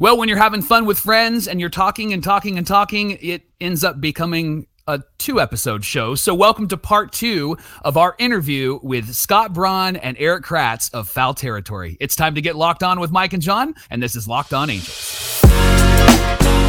Well, when you're having fun with friends and you're talking and talking and talking, it ends up becoming a two episode show. So, welcome to part two of our interview with Scott Braun and Erik Kratz of Foul Territory. It's time to get locked on with Mike and Jon, and this is Locked On Angels.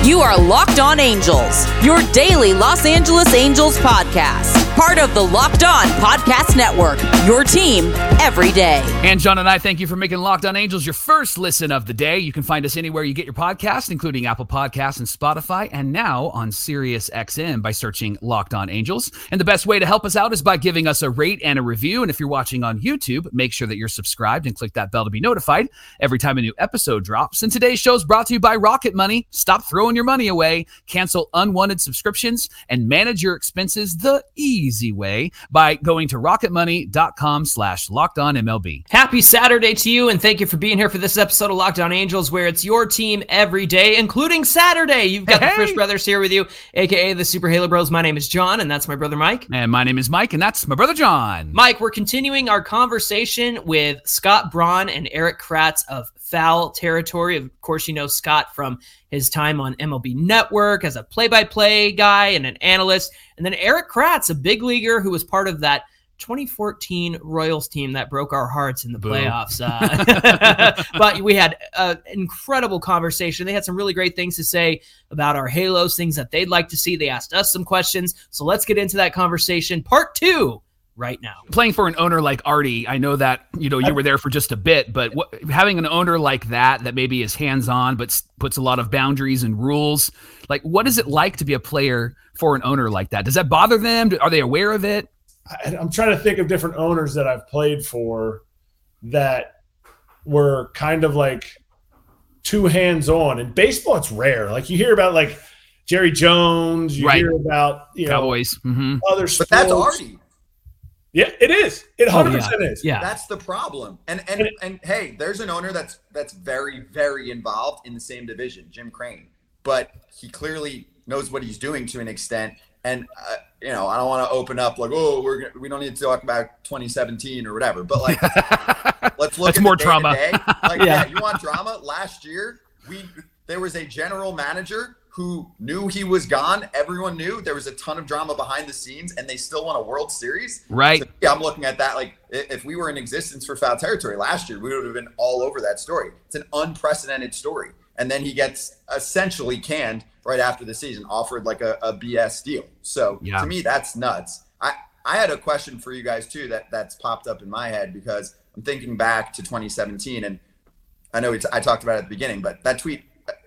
You are Locked On Angels, your daily Los Angeles Angels podcast. Part of the Locked On Podcast Network, your team every day. And Jon and I thank you for making Locked On Angels your first listen of the day. You can find us anywhere you get your podcast, including Apple Podcasts and Spotify, and now on Sirius XM by searching Locked On Angels. And the best way to help us out is by giving us a rate and a review. And if you're watching on YouTube, make sure that you're subscribed and click that bell to be notified every time a new episode drops. And today's show is brought to you by Rocket Money. Stop throwing your money away, cancel unwanted subscriptions, and manage your expenses the easy way by going to rocketmoney.com slash locked on MLB. Happy Saturday to you, and thank you for being here for this episode of Locked On Angels, where it's your team every day, including Saturday. You've got Hey. the Frisch Brothers here with you, aka the Super Halo Bros. My name is Jon, and that's my brother Mike. And my name is Mike, and that's my brother Jon. Mike, we're continuing our conversation with Scott Braun and Erik Kratz of Foul Territory. Of course, you know Scott from his time on MLB Network as a play-by-play guy and an analyst, and then Erik Kratz, a big leaguer who was part of that 2014 Royals team that broke our hearts in the Boo. playoffs. Uh, but we had an incredible conversation. They had some really great things to say about our Halos, things that they'd like to see. They asked us some questions. So let's get into that conversation. Part two right now. playing for an owner like Arte, I know that you know you were there for just a bit, but what, having an owner like that that maybe is hands-on but puts a lot of boundaries and rules, like what is it like to be a player for an owner like that? Does that bother them? Are they aware of it? I, I'm trying to think of different owners that I've played for that were kind of like too hands on. In baseball, it's rare. Like you hear about like Jerry Jones, you Right. hear about you know Cowboys. hmm other But that's Arte. Yeah, it is. It Oh, 100 yeah. percent is. Yeah. That's the problem. And and and hey, there's an owner that's that's very very involved in the same division, Jim Crane. But he clearly knows what he's doing to an extent. And uh, you know, I don't want to open up like, oh, we're gonna- we don't need to talk about 2017 or whatever. But like, let's look. That's at more the trauma. Like, Yeah. yeah, you want drama? Last year, we there was a general manager who knew he was gone. Everyone knew there was a ton of drama behind the scenes, and they still won a World Series. Right. So, yeah, I'm looking at that like if we were in existence for foul territory last year, we would have been all over that story. It's an unprecedented story. And then he gets essentially canned right after the season, offered like a, a BS deal. So Yeah. to me, that's nuts. I, I had a question for you guys too that that's popped up in my head because I'm thinking back to 2017 and I know it's, I talked about it at the beginning, but that tweet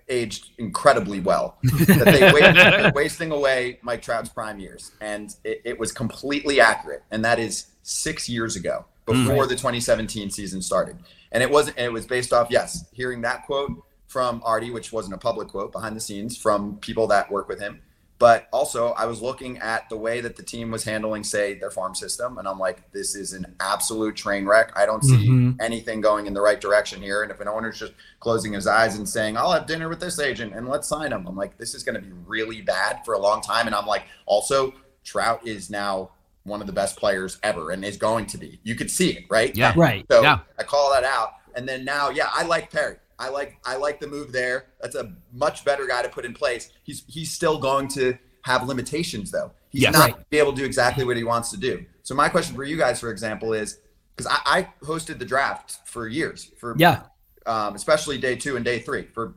aged incredibly well. that they wa- wasting away Mike Trout's prime years, and it, it was completely accurate. And that is six years ago, hmm. before the 2017 season started. And it wasn't. It was based off yes, hearing that quote from Arte, which wasn't a public quote behind the scenes from people that work with him. But also, I was looking at the way that the team was handling, say, their farm system, and I'm like, this is an absolute train wreck. I don't see Mhm. anything going in the right direction here. And if an owner's just closing his eyes and saying, I'll have dinner with this agent and let's sign him, I'm like, this is going to be really bad for a long time. And I'm like, also, Trout is now one of the best players ever and is going to be. You could see it, right? Yeah. Right. So Yeah. I call that out. And then now, yeah, I like Perry. I like I like the move there. That's a much better guy to put in place. He's he's still going to have limitations though. He's Yes. not be able to do exactly what he wants to do. So my question for you guys, for example, is because I, I hosted the draft for years, for Yeah. um, especially day two and day three for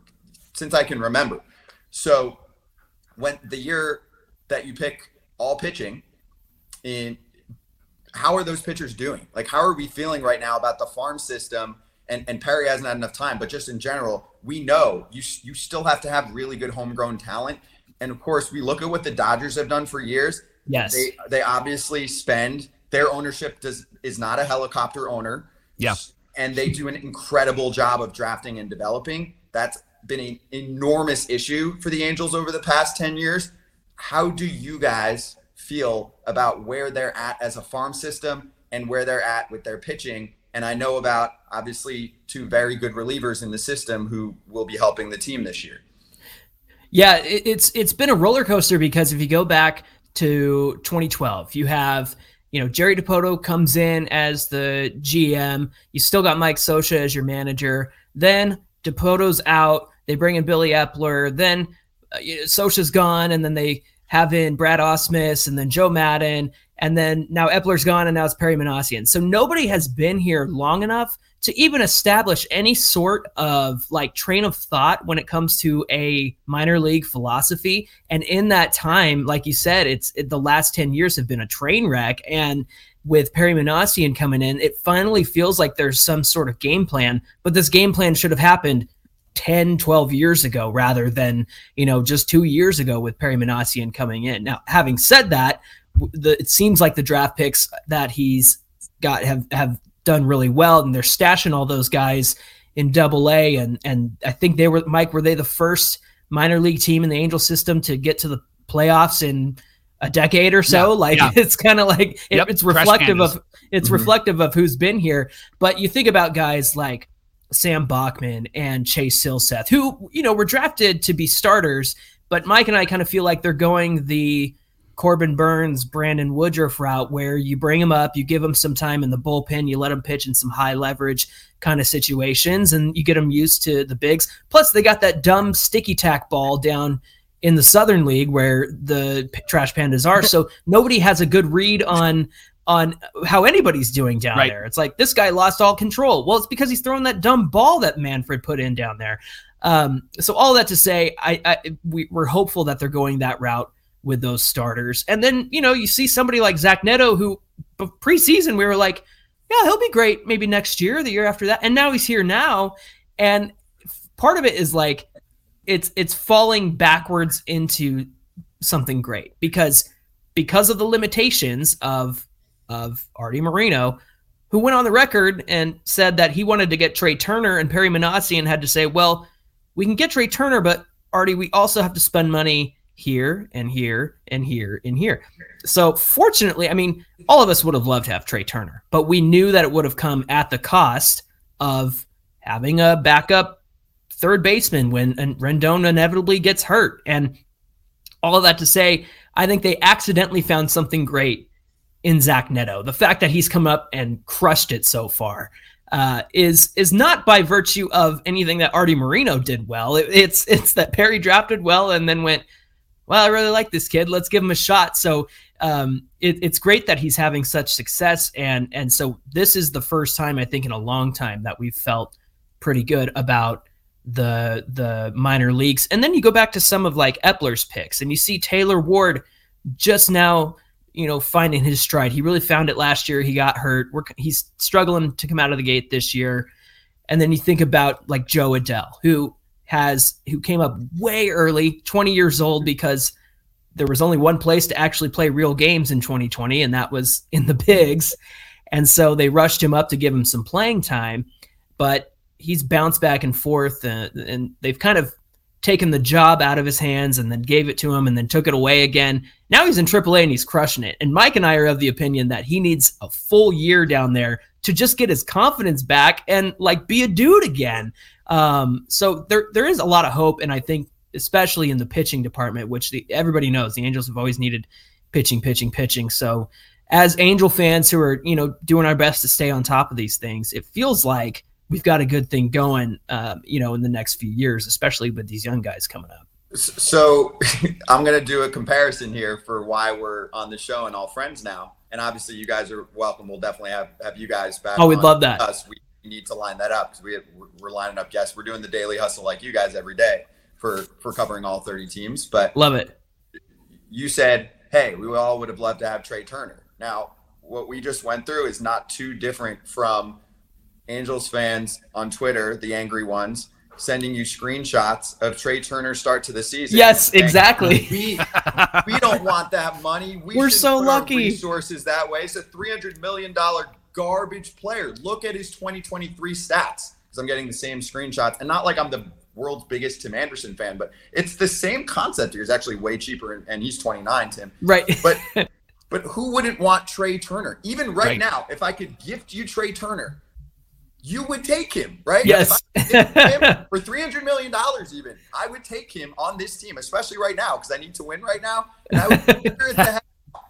since I can remember. So when the year that you pick all pitching in how are those pitchers doing? Like how are we feeling right now about the farm system? And, and Perry hasn't had enough time, but just in general, we know you you still have to have really good homegrown talent. And of course, we look at what the Dodgers have done for years. Yes. They they obviously spend their ownership does is not a helicopter owner. Yeah. And they do an incredible job of drafting and developing. That's been an enormous issue for the Angels over the past 10 years. How do you guys feel about where they're at as a farm system and where they're at with their pitching? And I know about obviously two very good relievers in the system who will be helping the team this year. Yeah, it, it's it's been a roller coaster because if you go back to 2012, you have you know Jerry Dipoto comes in as the GM. You still got Mike Scioscia as your manager. Then Dipoto's out. They bring in Billy Eppler. Then uh, Scioscia's gone, and then they have in Brad Ausmus and then Joe Maddon. And then now Eppler's gone, and now it's Perry Minasian. So nobody has been here long enough to even establish any sort of like train of thought when it comes to a minor league philosophy. And in that time, like you said, it's it, the last 10 years have been a train wreck. And with Perry Minasian coming in, it finally feels like there's some sort of game plan, but this game plan should have happened 10, 12 years ago rather than, you know, just two years ago with Perry Minasian coming in. Now, having said that, the, it seems like the draft picks that he's got have, have done really well and they're stashing all those guys in double A. And, and I think they were, Mike, were they the first minor league team in the Angel system to get to the playoffs in a decade or so. Yeah, like yeah. it's kind of like it, yep, it's reflective of it's mm-hmm. reflective of who's been here. But you think about guys like Sam Bachman and Chase Silseth, who you know were drafted to be starters, but Mike and I kind of feel like they're going the Corbin Burnes, Brandon Woodruff route, where you bring them up, you give them some time in the bullpen, you let them pitch in some high leverage kind of situations, and you get them used to the bigs. Plus, they got that dumb sticky tack ball down in the Southern League where the Trash Pandas are. So nobody has a good read on on how anybody's doing down right. there. It's like this guy lost all control. Well, it's because he's throwing that dumb ball that Manfred put in down there. Um, so all that to say, I, I we, we're hopeful that they're going that route with those starters. And then you know you see somebody like Zach Neto who preseason we were like, yeah, he'll be great maybe next year, the year after that, and now he's here now, and part of it is like it's it's falling backwards into something great because because of the limitations of of Arte Moreno, who went on the record and said that he wanted to get Trea Turner and Perry Minasian had to say, well, we can get Trea Turner, but Arte, we also have to spend money here and here and here and here. So fortunately, I mean, all of us would have loved to have Trea Turner, but we knew that it would have come at the cost of having a backup third baseman when Rendon inevitably gets hurt. And all of that to say, I think they accidentally found something great in Zach Neto. The fact that he's come up and crushed it so far uh, is is not by virtue of anything that Arte Moreno did well. It, it's it's that Perry drafted well and then went, well, I really like this kid. Let's give him a shot. So um, it, it's great that he's having such success, and and so this is the first time I think in a long time that we've felt pretty good about the the minor leagues. And then you go back to some of like Eppler's picks, and you see Taylor Ward just now, you know, finding his stride. He really found it last year. He got hurt. We're, he's struggling to come out of the gate this year. And then you think about like Jo Adell, who has who came up way early, 20 years old, because there was only one place to actually play real games in 2020, and that was in the bigs. And so they rushed him up to give him some playing time. But he's bounced back and forth, and, uh, and they've kind of taken the job out of his hands and then gave it to him and then took it away again. Now he's in AAA and he's crushing it. And Mike and I are of the opinion that he needs a full year down there to just get his confidence back and like be a dude again. Um, so there there is a lot of hope, and I think especially in the pitching department, which the, everybody knows the Angels have always needed pitching, pitching, pitching. So as Angel fans who are you know doing our best to stay on top of these things, it feels like we've got a good thing going, um, you know, in the next few years, especially with these young guys coming up. So I'm to do a comparison here for why we're on the show and all friends now. And obviously, you guys are welcome. We'll definitely have, have you guys back. Oh, we'd love that. Us. We need to line that up because we have, we're lining up guests. We're doing the daily hustle like you guys every day for for covering all 30 teams. But love it. You said, hey, we all would have loved to have Trea Turner. Now, what we just went through is not too different from Angels fans on Twitter, the angry ones, sending you screenshots of Trea Turner's start to the season. Yes, exactly. We, we don't want that money. We are so lucky. resources that way. It's a three hundred million dollar garbage player. Look at his 2023 stats. Because I'm getting the same screenshots, and not like I'm the world's biggest Tim Anderson fan, but it's the same concept. Here. He's actually way cheaper, and, and he's 29, Tim. Right. But but who wouldn't want Trea Turner? Even right, right. now, if I could gift you Trea Turner you would take him, right? Yes. him for three hundred million dollars, even I would take him on this team, especially right now because I need to win right now, and I would figure it the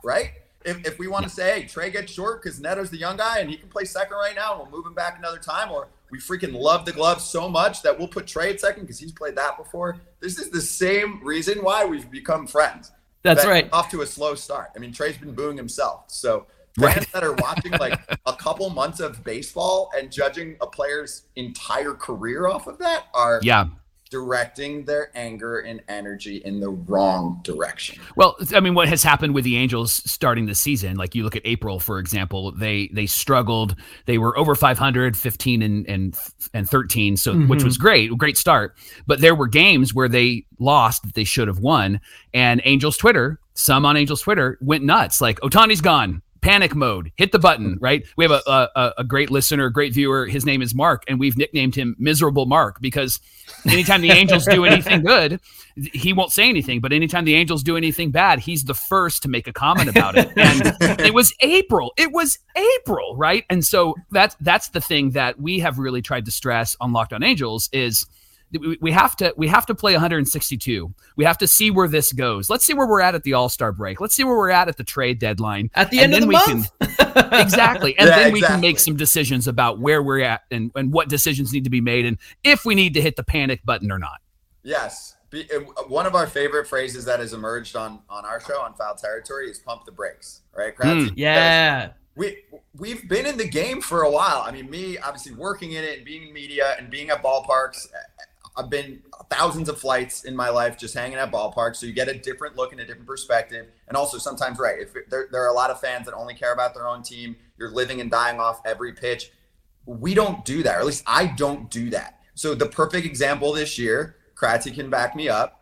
right. If, if we want to say, hey, Trea gets short because Neto's the young guy and he can play second right now, and we'll move him back another time, or we freaking love the glove so much that we'll put Trea at second because he's played that before. This is the same reason why we've become friends. That's right. Off to a slow start. I mean, Trea's been booing himself. So fans right. that are watching like a couple months of baseball and judging a player's entire career off of that are yeah directing their anger and energy in the wrong direction. Well, I mean, what has happened with the Angels starting the season? Like you look at April, for example, they they struggled. They were over 500, 15 and and and 13, so mm-hmm. which was great, great start. But there were games where they lost that they should have won, and Angels Twitter, some on Angels Twitter went nuts. Like Ohtani's gone panic mode. Hit the button, mm. right? We have a, a, a great listener, great viewer. His name is Mark, and we've nicknamed him Miserable Mark because anytime the Angels do anything good, he won't say anything. But anytime the Angels do anything bad, he's the first to make a comment about it. And it was April. It was April, right? And so that's that's the thing that we have really tried to stress on Locked On Angels is – we have to we have to play 162. We have to see where this goes. Let's see where we're at at the All Star break. Let's see where we're at at the trade deadline. At the end of the month, can, exactly, and yeah, then we exactly. can make some decisions about where we're at and and what decisions need to be made, and if we need to hit the panic button or not. Yes, Be, uh, one of our favorite phrases that has emerged on on our show on Foul Territory is "pump the brakes." Right, mm, yeah. We we've been in the game for a while. I mean, me obviously working in it and being in media and being at ballparks I've been thousands of flights in my life just hanging at ballparks. So you get a different look and a different perspective. And also sometimes, right, if there, there are a lot of fans that only care about their own team, you're living and dying off every pitch. We don't do that, or at least I don't do that. So the perfect example this year, Kratzy can back me up.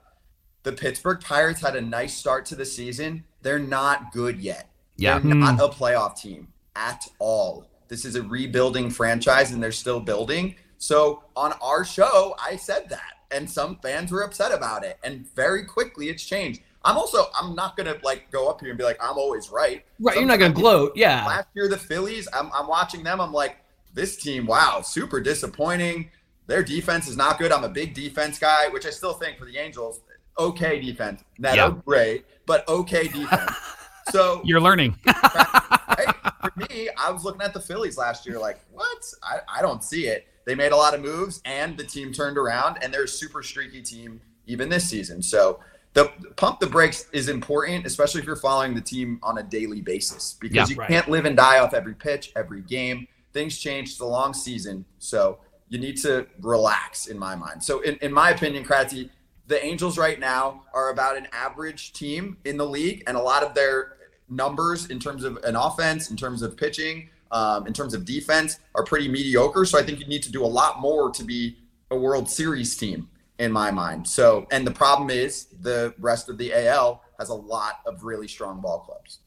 The Pittsburgh Pirates had a nice start to the season. They're not good yet. Yeah. They're not hmm. a playoff team at all. This is a rebuilding franchise and they're still building. So on our show, I said that, and some fans were upset about it, and very quickly it's changed. I'm also I'm not gonna like go up here and be like I'm always right. Right, Sometimes you're not gonna gloat. Yeah. Last year the Phillies, I'm I'm watching them. I'm like, this team, wow, super disappointing. Their defense is not good. I'm a big defense guy, which I still think for the Angels, okay defense. Not yeah. great, but okay defense. So you're learning. right? For me, I was looking at the Phillies last year, like, what? I, I don't see it they made a lot of moves and the team turned around and they're a super streaky team even this season. So the pump the brakes is important, especially if you're following the team on a daily basis because yeah, you right. can't live and die off every pitch, every game. Things change. It's a long season. So you need to relax in my mind. So in, in my opinion, Kratzy, the Angels right now are about an average team in the league and a lot of their numbers in terms of an offense, in terms of pitching, um, in terms of defense are pretty mediocre. So I think you need to do a lot more to be a World Series team in my mind. So, and the problem is the rest of the AL has a lot of really strong ball clubs.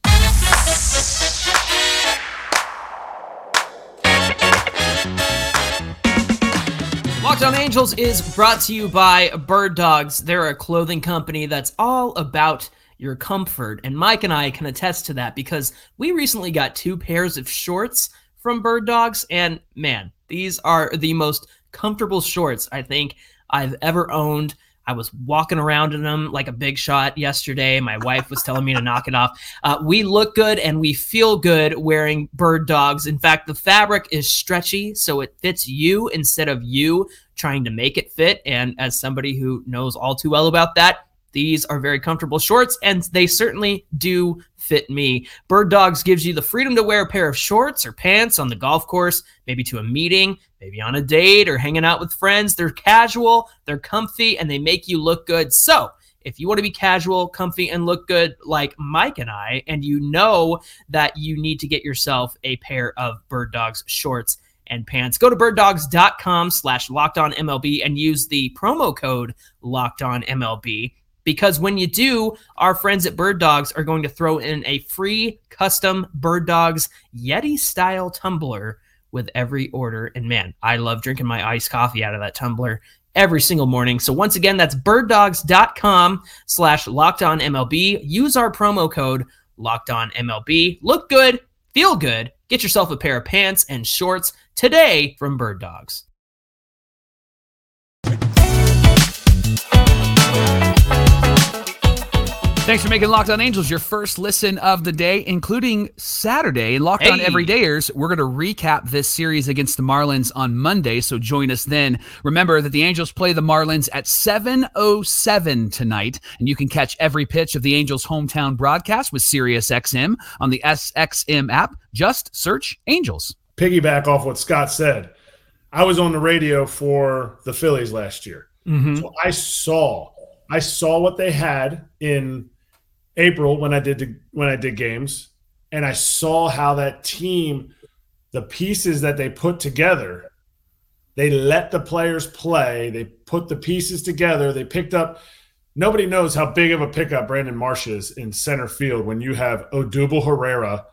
Locked On Angels is brought to you by Bird Dogs. They're a clothing company that's all about your comfort. And Mike and I can attest to that because we recently got two pairs of shorts from Bird Dogs. And man, these are the most comfortable shorts I think I've ever owned. I was walking around in them like a big shot yesterday. My wife was telling me to knock it off. Uh, we look good and we feel good wearing bird dogs. In fact, the fabric is stretchy, so it fits you instead of you trying to make it fit. And as somebody who knows all too well about that, these are very comfortable shorts, and they certainly do fit me. Bird Dogs gives you the freedom to wear a pair of shorts or pants on the golf course, maybe to a meeting, maybe on a date or hanging out with friends. They're casual, they're comfy, and they make you look good. So, if you want to be casual, comfy, and look good like Mike and I, and you know that you need to get yourself a pair of Bird Dogs shorts and pants. Go to birddogs.com slash locked on MLB and use the promo code locked on MLB because when you do, our friends at Bird Dogs are going to throw in a free custom Bird Dogs Yeti style tumbler with every order. And man, I love drinking my iced coffee out of that tumbler every single morning. So once again, that's birddogs.com slash locked on MLB. Use our promo code locked on MLB. Look good, feel good. Get yourself a pair of pants and shorts today from Bird Dogs. Thanks for making Locked On Angels your first listen of the day, including Saturday. And Locked On Hey. Everydayers, we're going to recap this series against the Marlins on Monday, so join us then. Remember that the Angels play the Marlins at 7.07 tonight, and you can catch every pitch of the Angels' hometown broadcast with SiriusXM on the SXM app. Just search Angels. Piggyback off what Scott said. I was on the radio for the Phillies last year. Mhm. So I saw I saw what they had in April when I did the, when I did games, and I saw how that team, the pieces that they put together, they let the players play. They put the pieces together. They picked up. Nobody knows how big of a pickup Brandon Marsh is in center field when you have Odubel Herrera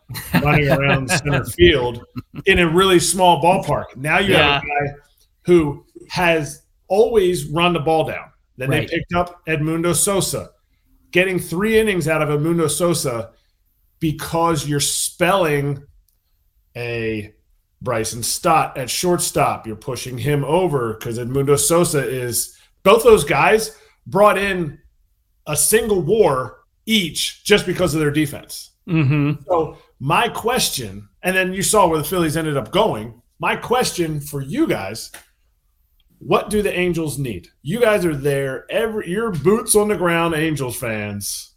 running around center field in a really small ballpark. Now you have a guy who has always run the ball down. Then Right. they picked up Edmundo Sosa, getting three innings out of Edmundo Sosa because you're spelling a Bryson Stott at shortstop. You're pushing him over because Edmundo Sosa is both those guys brought in a single war each just because of their defense. Mhm. So my question, and then you saw where the Phillies ended up going. My question for you guys: What do the Angels need? You guys are there, every your boots on the ground, Angels fans.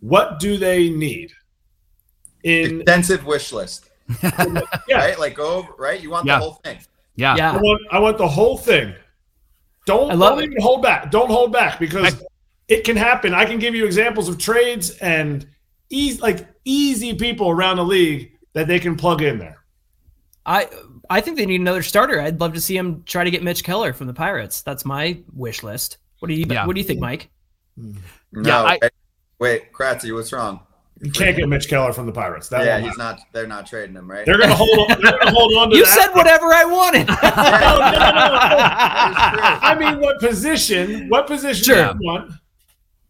What do they need? In Extensive wish list, yeah, right? Like go right? You want Yeah. the whole thing. Yeah. I Yeah. want I want the whole thing. Don't I love don't it. even hold back. Don't hold back because it can happen. I can give you examples of trades and easy like easy people around the league that they can plug in there. I I think they need another starter. I'd love to see him try to get Mitch Keller from the Pirates. That's my wish list. What do you Yeah. What do you think, Mike? Mm. No, Yeah, I- wait, wait, Kratzy, what's wrong? You can't get Mitch Keller from the Pirates. That yeah, he's happen. not. They're not trading him, right? They're gonna hold on. They're gonna hold on to You that. said whatever I wanted. No, no, no, no. I mean, what position? What position Sure. do you want?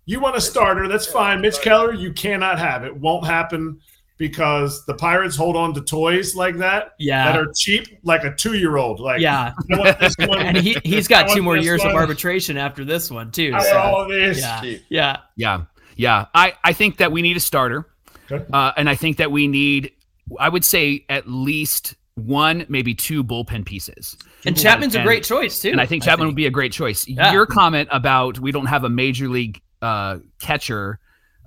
You want a starter? That's fine. Mitch Keller, you cannot have it. Won't happen because the Pirates hold on to toys like that yeah that are cheap, like a two-year-old. Like, Yeah. I want this one. And he he's I got two more this years of arbitration after this one too. I want So all of this. yeah. cheap. Yeah. Yeah, yeah. I, I think that we need a starter, Okay. uh, and I think that we need, I would say, at least one, maybe two bullpen pieces. And Chapman's a great choice too. And I think Chapman would be a great choice. Yeah. Your comment about we don't have a major league uh, catcher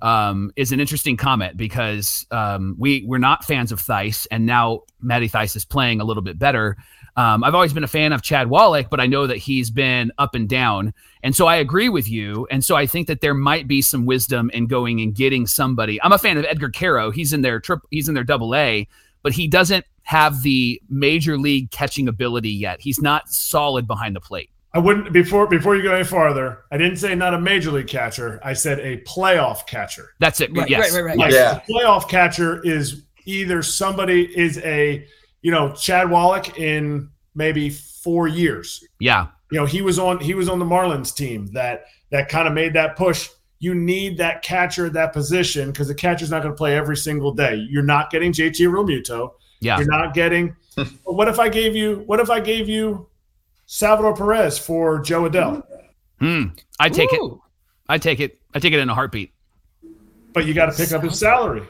um, is an interesting comment because um, we we're not fans of Thaiss, and now Matty Thaiss is playing a little bit better. Um, I've always been a fan of Chad Wallach, but I know that he's been up and down, and so I agree with you. And so I think that there might be some wisdom in going and getting somebody. I'm a fan of Edgar Quero. He's in their trip. He's in their Double A, but he doesn't have the major league catching ability yet. He's not solid behind the plate. I wouldn't before before you go any farther. I didn't say not a major league catcher. I said a playoff catcher. That's it. Right, yes. right, right, right. Like Yeah. a playoff catcher is either somebody is a you know Chad Wallach in maybe four years. Yeah. You know he was on he was on the Marlins team that that kind of made that push. You need that catcher at that position because the catcher's not going to play every single day. You're not getting JT Realmuto. Yeah. You're not getting. What if I gave you? What if I gave you Salvador Perez for Jo Adell? Hmm. I take it. I take it. I take it in a heartbeat. But you got to pick up his salary.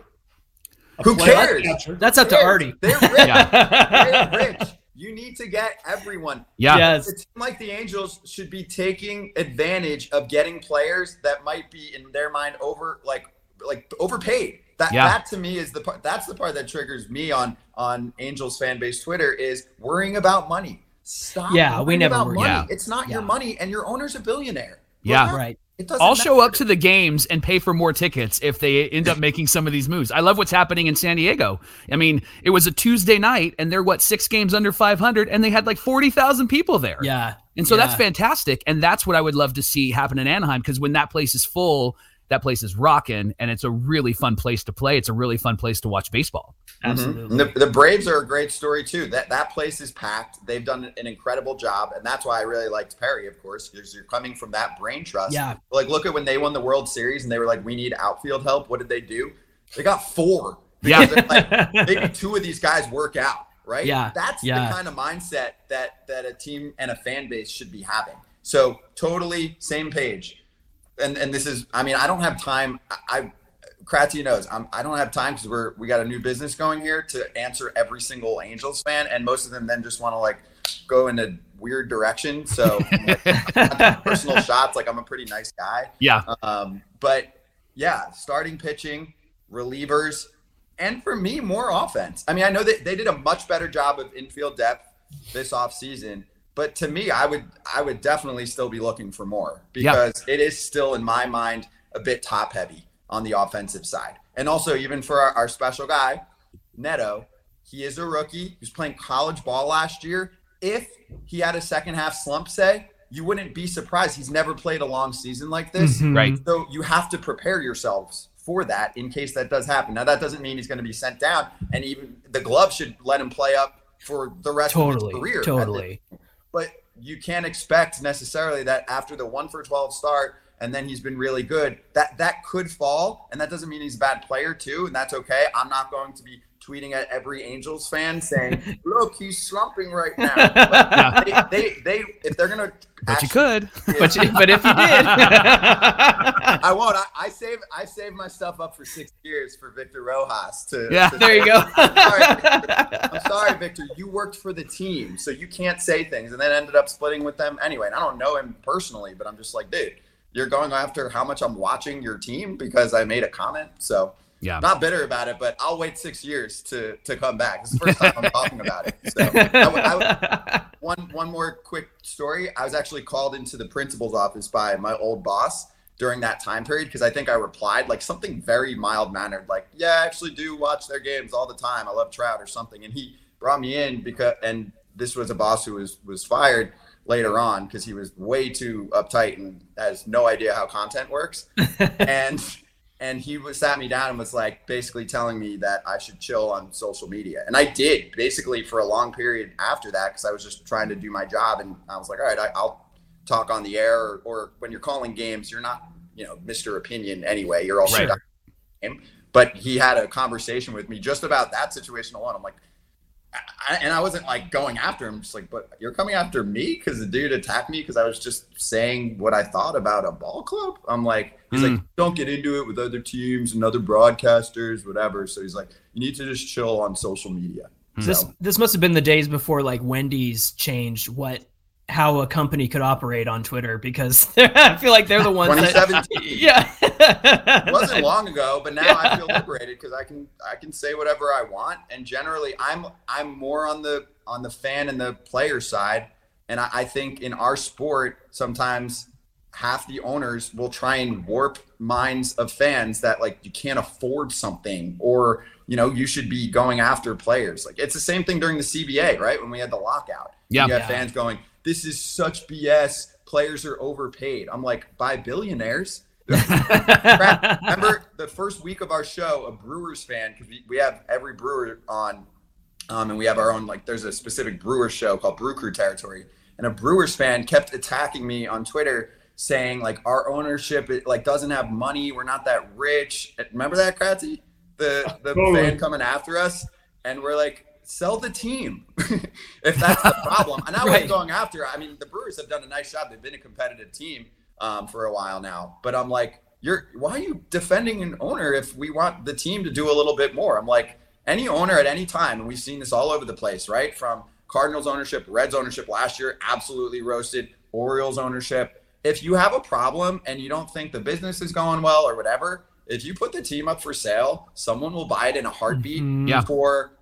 A Who playoff cares? catcher- That's up to Arte. They're rich. They're rich. You need to get everyone. Yeah. Yes. It seems like the Angels should be taking advantage of getting players that might be in their mind over like like overpaid. That Yeah. that to me is the part that's the part that triggers me on on Angels fan base Twitter is worrying about money. Stop. Yeah, we worrying never about money. Yeah. It's not your money and your owner's a billionaire. Yeah. Well, Right. It I'll show matter. up to the games and pay for more tickets if they end up making some of these moves. I love what's happening in San Diego. I mean, it was a Tuesday night and they're what six games under 500 and they had like 40,000 people there. Yeah. And so that's fantastic. And that's what I would love to see happen in Anaheim because when that place is full, that place is rocking and it's a really fun place to play. It's a really fun place to watch baseball. Mhm. Absolutely. And The, the Braves are a great story too. That that place is packed. They've done an incredible job, and that's why I really liked Perry. Of course, because you're coming from that brain trust. Yeah. Like, look at when they won the World Series, and they were like, "We need outfield help." What did they do? They got four. Yeah. Because, like, maybe two of these guys work out, right? Yeah, That's yeah. the kind of mindset that that a team and a fan base should be having. So totally same page. And and this is I mean I don't have time. I, Kratzy knows I'm, I don't have time because we're we got a new business going here to answer every single Angels fan, and most of them then just want to like go in a weird direction. So like, personal shots, like I'm a pretty nice guy. Yeah. Um, but yeah, starting pitching, relievers, and for me, more offense. I mean, I know that they did a much better job of infield depth this offseason, but to me, I would I would definitely still be looking for more because yeah. it is still in my mind a bit top heavy on the offensive side. And also even for our, our special guy, Neto, he is a rookie. He was playing college ball last year. If he had a second half slump, say, you wouldn't be surprised. He's never played a long season like this. Mm-hmm. Right. So you have to prepare yourselves for that in case that does happen. Now that doesn't mean he's going to be sent down, and even the glove should let him play up for the rest totally, of his career. Totally. But you can't expect necessarily that after the one for twelve start, and then he's been really good. That that could fall, and that doesn't mean he's a bad player too, and that's okay. I'm not going to be tweeting at every Angels fan saying, "Look, he's slumping right now." they, they, they, if they're gonna, but actually, you could, but, you, but if you did, I won't. I, I save, I save my stuff up for six years for Victor Rojas. To yeah, to there you go. I'm sorry, I'm sorry, Victor. You worked for the team, so you can't say things, and then ended up splitting with them anyway. And I don't know him personally, but I'm just like, dude, you're going after how much I'm watching your team because I made a comment. So yeah. Not bitter about it, but I'll wait six years to to come back. It's the first time I'm talking about it. So I, I, one one more quick story. I was actually called into the principal's office by my old boss during that time period because I think I replied like something very mild mannered, like, "Yeah, I actually do watch their games all the time. I love Trout or something." And he brought me in because, and this was a boss who was was fired later on because he was way too uptight and has no idea how content works. and and he was sat me down and was like basically telling me that I should chill on social media. And I did basically for a long period after that because I was just trying to do my job. And I was like, all right, I, will talk on the air. Or, or, when you're calling games, you're not, you know, Mr. Opinion anyway. You're also right. But he had a conversation with me just about that situation alone. I'm like, I, and I wasn't like going after him, just like, but you're coming after me because the dude attacked me because I was just saying what I thought about a ball club. I'm like, he's mm. like, hmm. don't get into it with other teams and other broadcasters, whatever. So he's like, you need to just chill on social media. So. This this must have been the days before like Wendy's changed what how a company could operate on Twitter because I feel like they're the ones 2017. That, yeah. it wasn't long ago, but now I feel liberated because I can I can say whatever I want. And generally I'm I'm more on the on the fan and the player side. And I, I think in our sport, sometimes half the owners will try and warp minds of fans that like you can't afford something or you know you should be going after players like it's the same thing during the cba right when we had the lockout yeah you have yeah. fans going this is such BS. Players are overpaid. I'm like, by billionaires. Remember the first week of our show, a Brewers fan, because we, we have every brewer on, um, and we have our own, like, there's a specific Brewers show called Brew Crew Territory. And a Brewers fan kept attacking me on Twitter saying, like, our ownership, it, like, doesn't have money. We're not that rich. Remember that, Kratzy? The, the fan coming after us. And we're like, sell the team if that's the problem. And I right. wasn't going after. I mean, the Brewers have done a nice job. They've been a competitive team um, for a while now. But I'm like, you're why are you defending an owner if we want the team to do a little bit more? I'm like, any owner at any time, and we've seen this all over the place, right? From Cardinals ownership, Reds ownership last year, absolutely roasted. Orioles ownership. If you have a problem and you don't think the business is going well or whatever, if you put the team up for sale, someone will buy it in a heartbeat mm-hmm. yeah. for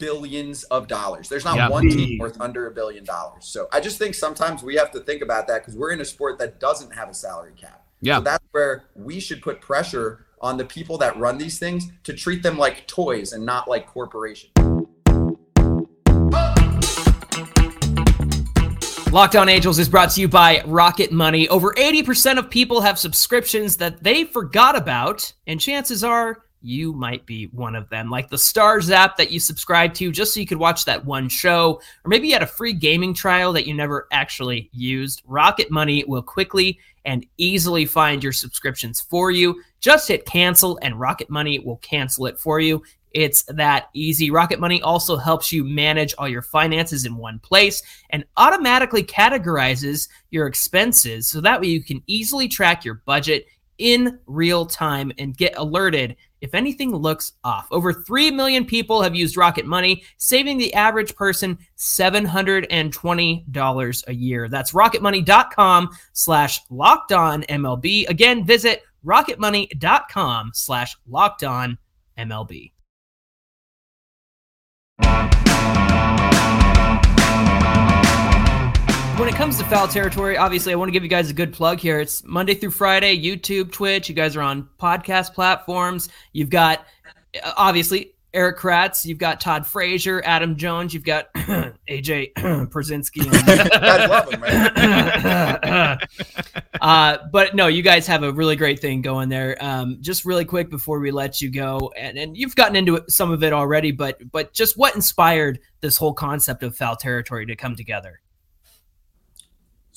billions of dollars. There's not yep. one team hmm. worth under a billion dollars. So I just think sometimes we have to think about that because we're in a sport that doesn't have a salary cap. Yeah. So that's where we should put pressure on the people that run these things to treat them like toys and not like corporations. Locked On Angels is brought to you by Rocket Money. Over 80% of people have subscriptions that they forgot about, and chances are you might be one of them. Like the Starz app that you subscribe to just so you could watch that one show, or maybe you had a free gaming trial that you never actually used. Rocket Money will quickly and easily find your subscriptions for you. Just hit cancel, and Rocket Money will cancel it for you. It's that easy. Rocket Money also helps you manage all your finances in one place and automatically categorizes your expenses so that way you can easily track your budget in real time and get alerted if anything looks off. Over 3 million people have used Rocket Money, saving the average person $720 a year. That's rocketmoney.com slash locked on MLB. Again, visit rocketmoney.com slash locked on MLB. When it comes to foul territory, obviously, I want to give you guys a good plug here. It's Monday through Friday, YouTube, Twitch. You guys are on podcast platforms. You've got, uh, obviously, Erik Kratz. You've got Todd Frazier, Adam Jones. You've got AJ Pierzynski. I love him, right? uh, but no, you guys have a really great thing going there. Um, just really quick before we let you go, and, and you've gotten into it, some of it already, but but just what inspired this whole concept of foul territory to come together?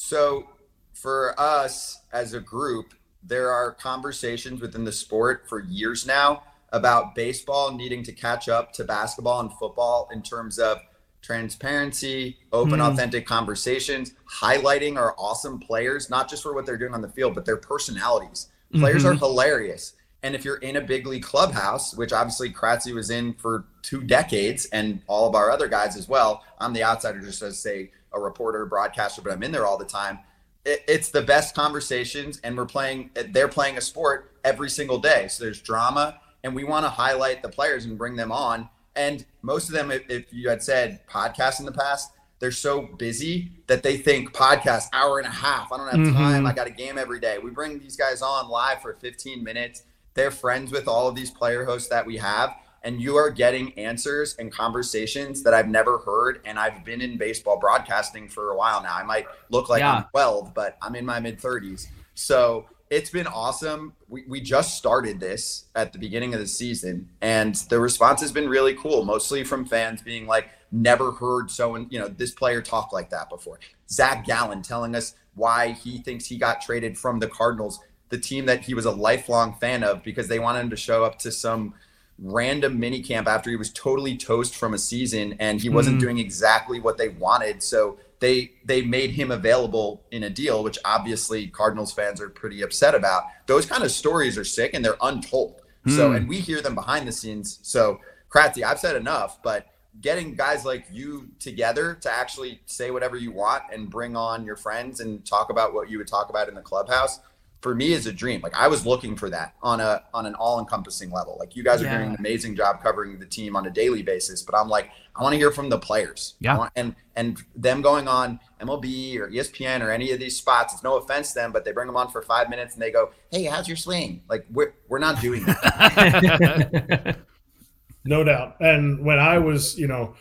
So for us as a group, there are conversations within the sport for years now about baseball needing to catch up to basketball and football in terms of transparency, open, mm. authentic conversations, highlighting our awesome players, not just for what they're doing on the field, but their personalities. Players mm-hmm. are hilarious. And if you're in a big league clubhouse, which obviously Kratzy was in for two decades and all of our other guys as well, I'm the outsider just to say a reporter, broadcaster, but I'm in there all the time. It, it's the best conversations, and we're playing. They're playing a sport every single day, so there's drama, and we want to highlight the players and bring them on. And most of them, if, if you had said podcast in the past, they're so busy that they think podcast hour and a half. I don't have mm-hmm. time. I got a game every day. We bring these guys on live for 15 minutes. They're friends with all of these player hosts that we have and you are getting answers and conversations that I've never heard. And I've been in baseball broadcasting for a while now. I might look like yeah. I'm 12, but I'm in my mid 30s. So it's been awesome. We, we just started this at the beginning of the season, and the response has been really cool, mostly from fans being like, never heard so and you know this player talk like that before. Zach Gallen telling us why he thinks he got traded from the Cardinals, the team that he was a lifelong fan of, because they wanted him to show up to some random mini camp after he was totally toast from a season and he wasn't mm. doing exactly what they wanted. So they they made him available in a deal, which obviously Cardinals fans are pretty upset about. Those kind of stories are sick and they're untold. Mm. So and we hear them behind the scenes. So Kratzy, I've said enough, but getting guys like you together to actually say whatever you want and bring on your friends and talk about what you would talk about in the clubhouse for me is a dream. Like I was looking for that on a on an all encompassing level. Like you guys are yeah. doing an amazing job covering the team on a daily basis, but I'm like I want to hear from the players. Yeah. Want, and and them going on MLB or ESPN or any of these spots. It's no offense to them, but they bring them on for five minutes and they go, "Hey, how's your swing?" Like we're we're not doing that. no doubt. And when I was, you know,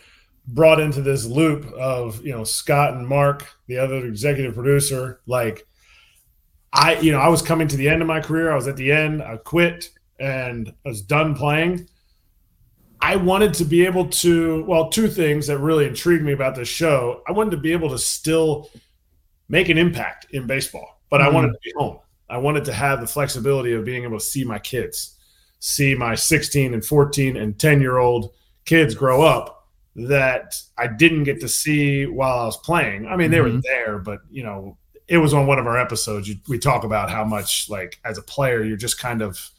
brought into this loop of you know Scott and Mark, the other executive producer, like I, you know, I was coming to the end of my career. I was at the end. I quit and I was done playing. I wanted to be able to, well, two things that really intrigued me about this show. I wanted to be able to still make an impact in baseball, but mm-hmm. I wanted to be home. I wanted to have the flexibility of being able to see my kids, see my 16 and 14 and 10 year old kids grow up that I didn't get to see while I was playing. I mean, they mm-hmm. were there, but you know, it was on one of our episodes. You, we talk about how much like as a player, you're just kind of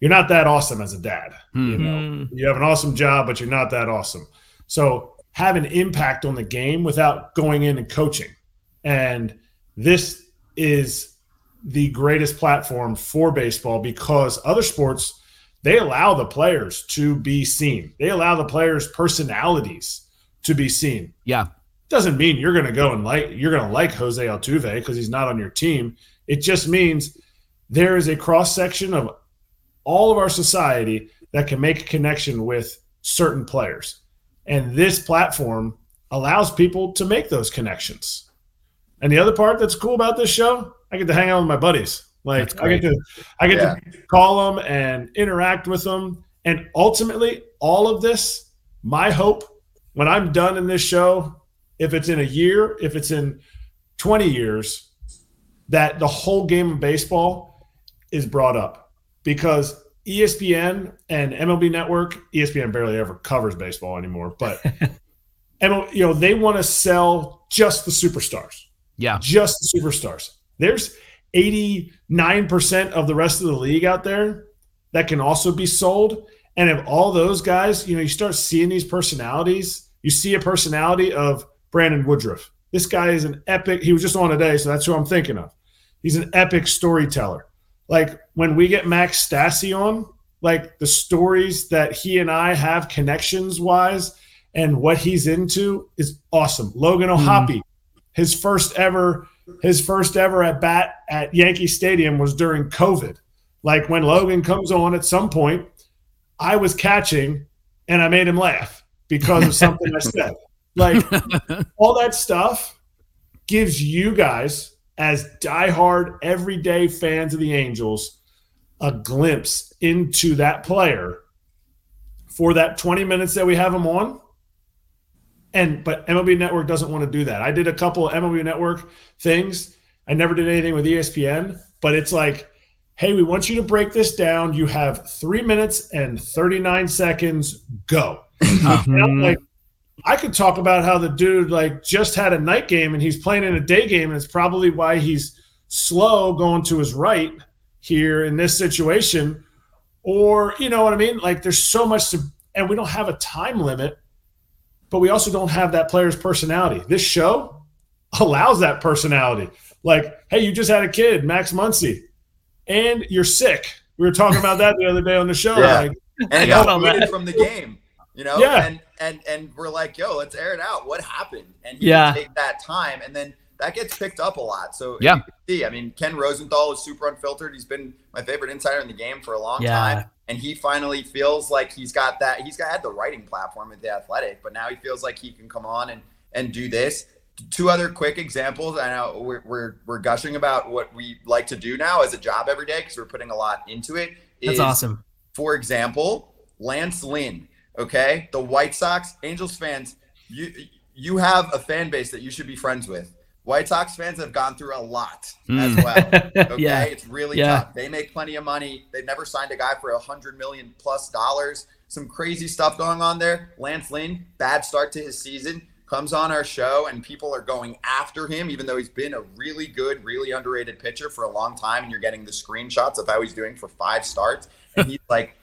you're not that awesome as a dad. Mm-hmm. You know, you have an awesome job, but you're not that awesome. So have an impact on the game without going in and coaching. And this is the greatest platform for baseball because other sports they allow the players to be seen. They allow the players' personalities to be seen. Yeah doesn't mean you're going to go and like you're going to like Jose Altuve because he's not on your team. It just means there is a cross section of all of our society that can make a connection with certain players. And this platform allows people to make those connections. And the other part that's cool about this show, I get to hang out with my buddies. Like I get to I get yeah. to call them and interact with them. And ultimately, all of this, my hope when I'm done in this show if it's in a year, if it's in 20 years, that the whole game of baseball is brought up because ESPN and MLB Network, ESPN barely ever covers baseball anymore, but ML, you know, they want to sell just the superstars. Yeah. Just the superstars. There's 89% of the rest of the league out there that can also be sold. And if all those guys, you know, you start seeing these personalities, you see a personality of Brandon Woodruff. This guy is an epic, he was just on today, so that's who I'm thinking of. He's an epic storyteller. Like when we get Max Stassi on, like the stories that he and I have connections wise and what he's into is awesome. Logan O'Hoppe, mm. his first ever his first ever at bat at Yankee Stadium was during COVID. Like when Logan comes on at some point, I was catching and I made him laugh because of something I said. Like all that stuff gives you guys, as diehard everyday fans of the Angels, a glimpse into that player for that 20 minutes that we have him on. And but MLB Network doesn't want to do that. I did a couple of MLB Network things. I never did anything with ESPN, but it's like, hey, we want you to break this down. You have three minutes and 39 seconds. Go. Mm-hmm. like, I could talk about how the dude like just had a night game and he's playing in a day game, and it's probably why he's slow going to his right here in this situation. Or, you know what I mean? Like there's so much to and we don't have a time limit, but we also don't have that player's personality. This show allows that personality. Like, hey, you just had a kid, Max Muncy, and you're sick. We were talking about that the other day on the show. Yeah. Like, and he got from the game you know? Yeah. and and and we're like yo let's air it out. What happened? And he yeah. take that time and then that gets picked up a lot. So yeah. see i mean ken rosenthal is super unfiltered. He's been my favorite insider in the game for a long yeah. time. And he finally feels like he's got that he's got had the writing platform at the athletic but now he feels like he can come on and and do this. Two other quick examples. I know we're, we're, we're gushing about what we like to do now as a job every day because we're putting a lot into it that's is, awesome. for example lance lynn Okay, the White Sox, Angels fans, you you have a fan base that you should be friends with. White Sox fans have gone through a lot mm. as well. Okay, yeah. it's really yeah. tough. They make plenty of money. They've never signed a guy for a hundred million plus dollars. Some crazy stuff going on there. Lance Lynn, bad start to his season, comes on our show, and people are going after him, even though he's been a really good, really underrated pitcher for a long time. And you're getting the screenshots of how he's doing for five starts, and he's like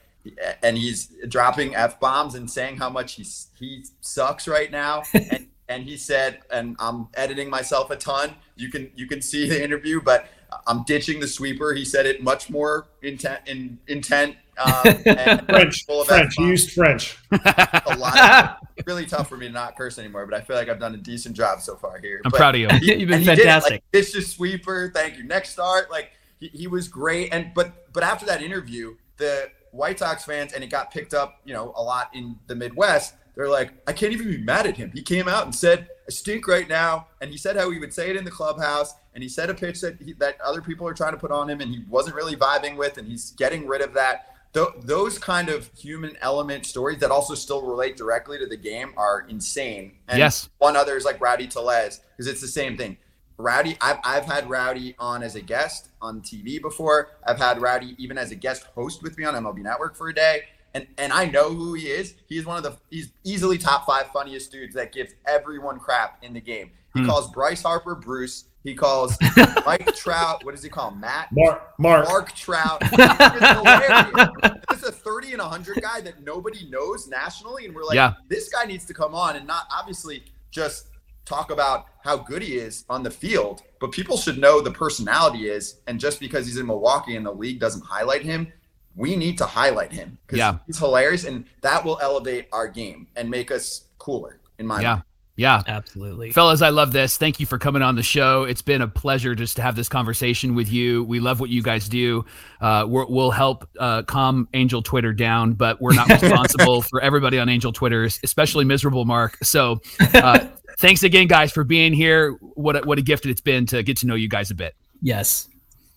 and he's dropping f bombs and saying how much he he sucks right now. and and he said, and I'm editing myself a ton. You can you can see the interview, but I'm ditching the sweeper. He said it much more intent in intent. Um, French, French. He used French. a lot. Of, really tough for me to not curse anymore, but I feel like I've done a decent job so far here. I'm but proud of you. He, You've been fantastic. Like, it's just sweeper. Thank you. Next start. Like he, he was great. And but but after that interview, the White Sox fans, and it got picked up, you know, a lot in the Midwest. They're like, I can't even be mad at him. He came out and said, "I stink right now," and he said how he would say it in the clubhouse, and he said a pitch that he, that other people are trying to put on him, and he wasn't really vibing with, and he's getting rid of that. Th- those kind of human element stories that also still relate directly to the game are insane. And yes. One other is like Rowdy Tellez because it's the same thing. Rowdy, I've, I've had Rowdy on as a guest on TV before. I've had Rowdy even as a guest host with me on MLB Network for a day. And, and I know who he is. He's one of the he's easily top five funniest dudes that gives everyone crap in the game. He hmm. calls Bryce Harper Bruce. He calls Mike Trout. What does he call? Matt? Mark. Mark. Mark Trout. this is a 30 and 100 guy that nobody knows nationally. And we're like, yeah. this guy needs to come on and not obviously just talk about how good he is on the field, but people should know the personality is. And just because he's in Milwaukee and the league doesn't highlight him, we need to highlight him because yeah. he's hilarious and that will elevate our game and make us cooler, in my yeah. mind. Yeah, absolutely. Fellas, I love this. Thank you for coming on the show. It's been a pleasure just to have this conversation with you. We love what you guys do. Uh, we will help uh, calm Angel Twitter down, but we're not responsible for everybody on Angel Twitter, especially miserable Mark. So uh, thanks again, guys, for being here. What a, what a gift it's been to get to know you guys a bit. Yes.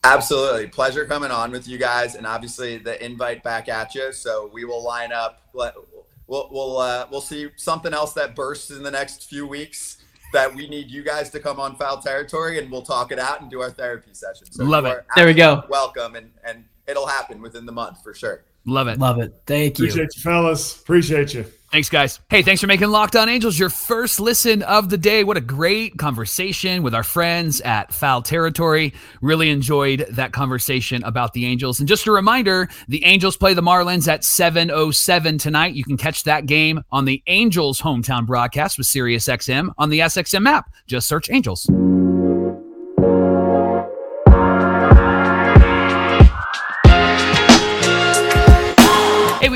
Absolutely. Pleasure coming on with you guys. And obviously the invite back at you. So we will line up we'll we'll uh, we'll see something else that bursts in the next few weeks that we need you guys to come on foul territory and we'll talk it out and do our therapy session. So Love it. There we go. Welcome and and it'll happen within the month for sure. Love it. Love it. Thank you. Appreciate you, fellas. Appreciate you. Thanks, guys. Hey, thanks for making Locked On Angels your first listen of the day. What a great conversation with our friends at Foul Territory. Really enjoyed that conversation about the Angels. And just a reminder, the Angels play the Marlins at 7:07 tonight. You can catch that game on the Angels hometown broadcast with SiriusXM on the SXM app. Just search Angels.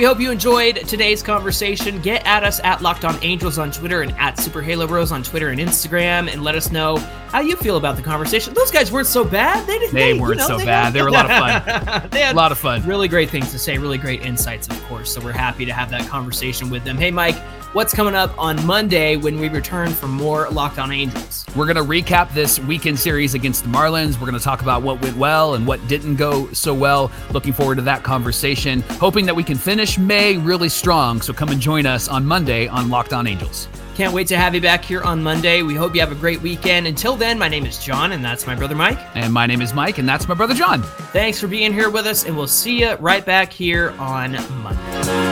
We hope you enjoyed today's conversation. Get at us at Locked On Angels on Twitter and at Super Halo Bros on Twitter and Instagram, and let us know how you feel about the conversation. Those guys weren't so bad. They didn't. They you weren't know, so they bad. They were a lot of fun. they had A lot of fun. really great things to say, really great insights, of course. So we're happy to have that conversation with them. Hey, Mike, what's coming up on Monday when we return for more Locked On Angels? We're going to recap this weekend series against the Marlins. We're going to talk about what went well and what didn't go so well. Looking forward to that conversation. Hoping that we can finish May really strong. So come and join us on Monday on Locked On Angels. Can't wait to have you back here on Monday. We hope you have a great weekend. Until then, my name is Jon, and that's my brother Mike. And my name is Mike, and that's my brother Jon. Thanks for being here with us, and we'll see you right back here on Monday.